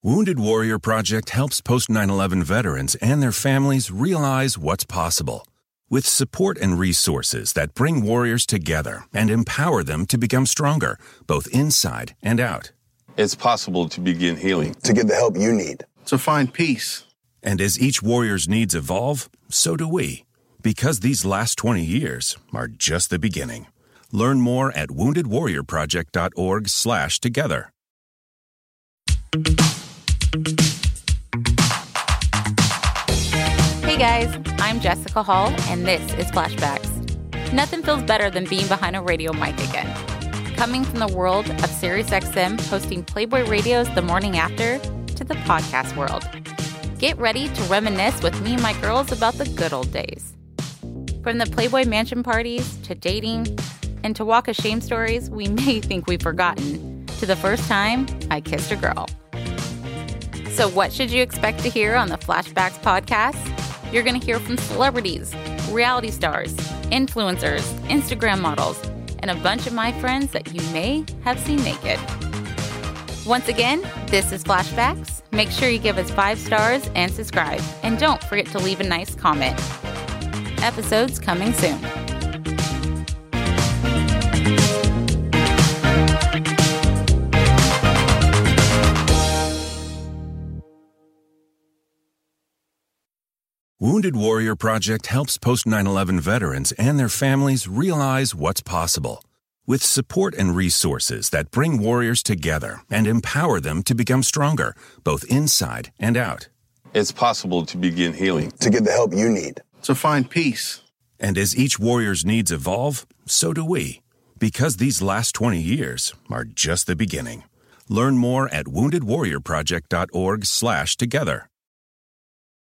Wounded Warrior Project helps post 9 11 veterans and their families realize what's possible. With support and resources that bring warriors together and empower them to become stronger, both inside and out. It's possible to begin healing. To get the help you need. To find peace. And as each warrior's needs evolve, so do we. Because these last 20 years are just the beginning. Learn more at woundedwarriorproject.org slash together. Hey guys, I'm Jessica Hall, and this is Flashbacks. Nothing feels better than being behind a radio mic again. Coming from the world of SiriusXM hosting Playboy Radio's The Morning After to the podcast world. Get ready to reminisce with me and my girls about the good old days. From the Playboy mansion parties to dating and to walk of shame stories we may think we've forgotten to the first time I kissed a girl. So, what should you expect to hear on the Flashbacks podcast? You're going to hear from celebrities, reality stars, influencers, Instagram models, and a bunch of my friends that you may have seen naked. Once again, this is Flashbacks. Make sure you give us five stars and subscribe. And don't forget to leave a nice comment. Episodes coming soon. Wounded Warrior Project helps post 9 11 veterans and their families realize what's possible. With support and resources that bring warriors together and empower them to become stronger, both inside and out. It's possible to begin healing. To get the help you need. To find peace. And as each warrior's needs evolve, so do we. Because these last 20 years are just the beginning. Learn more at woundedwarriorproject.org slash together.